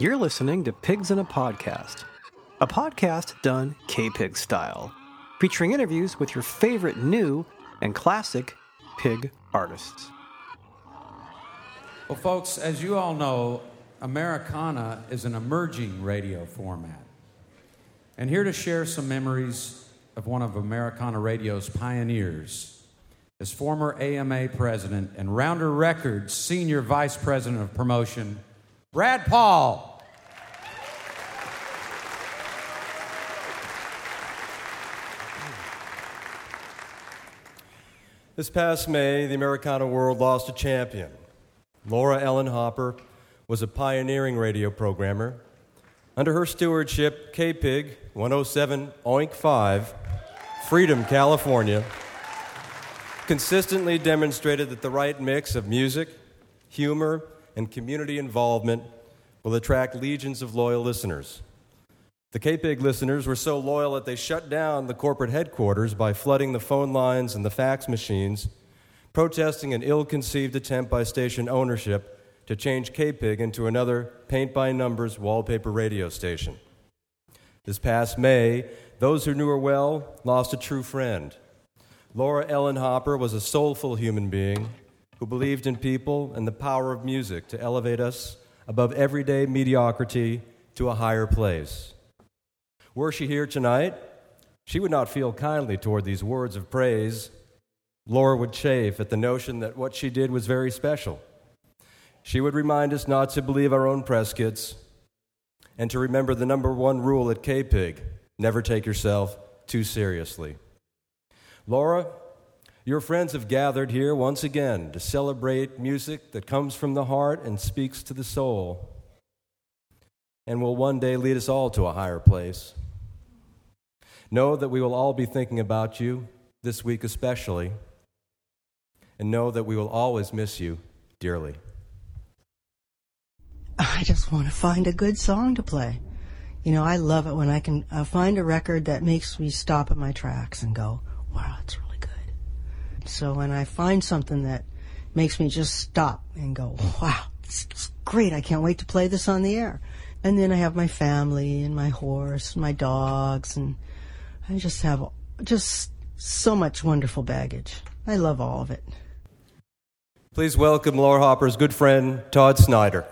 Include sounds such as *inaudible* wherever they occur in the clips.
You're listening to Pigs in a Podcast, a podcast done K Pig style, featuring interviews with your favorite new and classic pig artists. Well, folks, as you all know, Americana is an emerging radio format. And here to share some memories of one of Americana Radio's pioneers is former AMA president and Rounder Records senior vice president of promotion, Brad Paul. This past May, the Americana world lost a champion. Laura Ellen Hopper was a pioneering radio programmer. Under her stewardship, KPIG 107 Oink 5, Freedom, California, consistently demonstrated that the right mix of music, humor, and community involvement will attract legions of loyal listeners. The KPIG listeners were so loyal that they shut down the corporate headquarters by flooding the phone lines and the fax machines, protesting an ill conceived attempt by station ownership to change KPIG into another paint by numbers wallpaper radio station. This past May, those who knew her well lost a true friend. Laura Ellen Hopper was a soulful human being who believed in people and the power of music to elevate us above everyday mediocrity to a higher place. Were she here tonight, she would not feel kindly toward these words of praise. Laura would chafe at the notion that what she did was very special. She would remind us not to believe our own press kits and to remember the number one rule at KPIG never take yourself too seriously. Laura, your friends have gathered here once again to celebrate music that comes from the heart and speaks to the soul and will one day lead us all to a higher place. Know that we will all be thinking about you this week, especially, and know that we will always miss you dearly. I just want to find a good song to play. You know, I love it when I can uh, find a record that makes me stop at my tracks and go, wow, it's really good. So when I find something that makes me just stop and go, wow, it's great. I can't wait to play this on the air. And then I have my family and my horse, and my dogs, and I just have just so much wonderful baggage. I love all of it. Please welcome Laura Hopper's good friend, Todd Snider.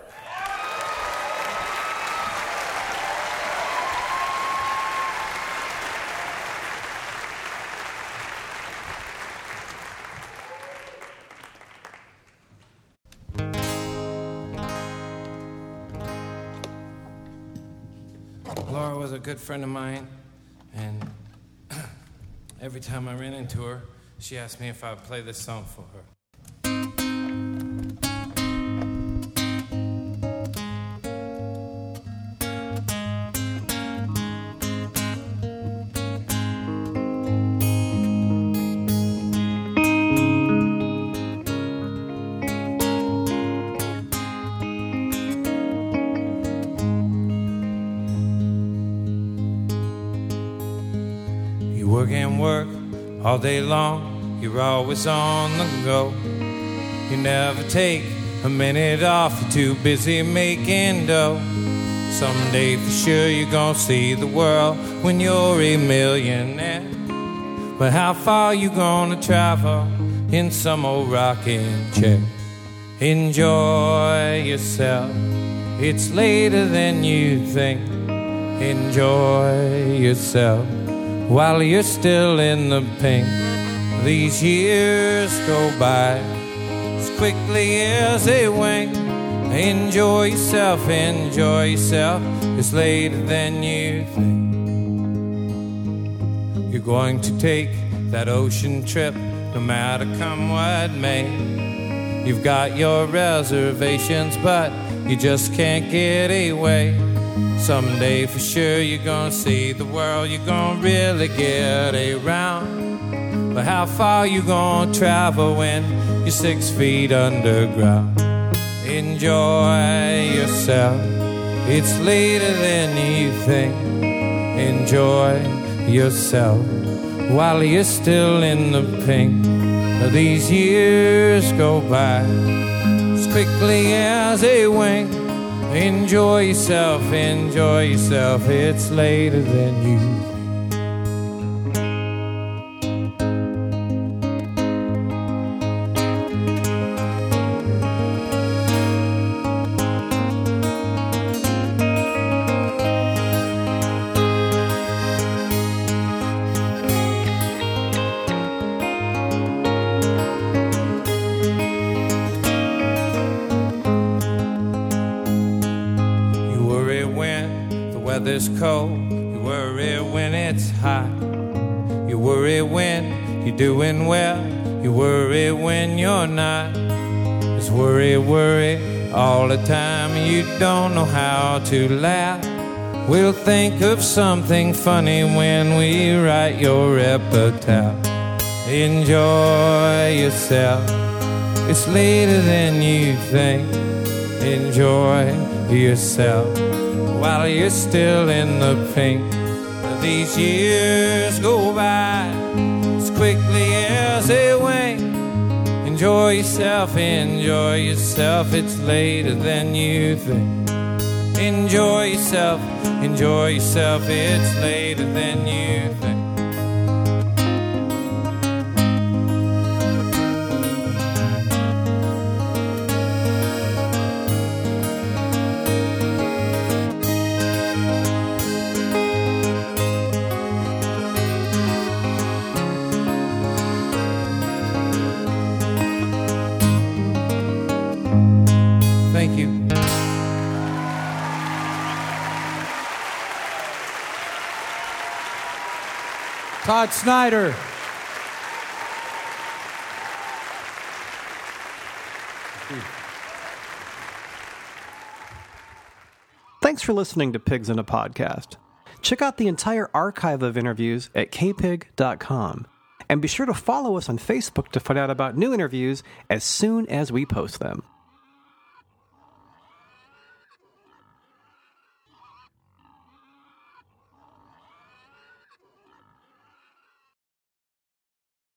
Laura was a good friend of mine, and *clears throat* every time I ran into her, she asked me if I would play this song for her. Work and work all day long, you're always on the go. You never take a minute off, you're too busy making dough. Someday for sure you're gonna see the world when you're a millionaire. But how far you gonna travel in some old rocking chair? Enjoy yourself, it's later than you think. Enjoy yourself while you're still in the pink. These years go by as quickly as they wink. Enjoy yourself, enjoy yourself. It's later than you think. You're going to take that ocean trip no matter come what may. You've got your reservations, but you just can't get away. Someday for sure you're gonna see the world, you're gonna really get around. But how far you gonna travel when you're six feet underground? Enjoy yourself, it's later than you think. Enjoy yourself while you're still in the pink. These years go by as quickly as a wink. Enjoy yourself, enjoy yourself, it's later than you. Weather's cold. You worry when it's hot. You worry when you're doing well. You worry when you're not. Just worry, worry all the time. You don't know how to laugh. We'll think of something funny when we write your epitaph. Enjoy yourself. It's later than you think enjoy yourself while you're still in the pink. These years go by as quickly as they wane. Enjoy yourself, enjoy yourself, it's later than you think. Enjoy yourself, enjoy yourself, it's later than you think. Thank you. Todd Snider. Thanks for listening to Pigs in a Podcast. Check out the entire archive of interviews at kpig.com. And be sure to follow us on Facebook to find out about new interviews as soon as we post them.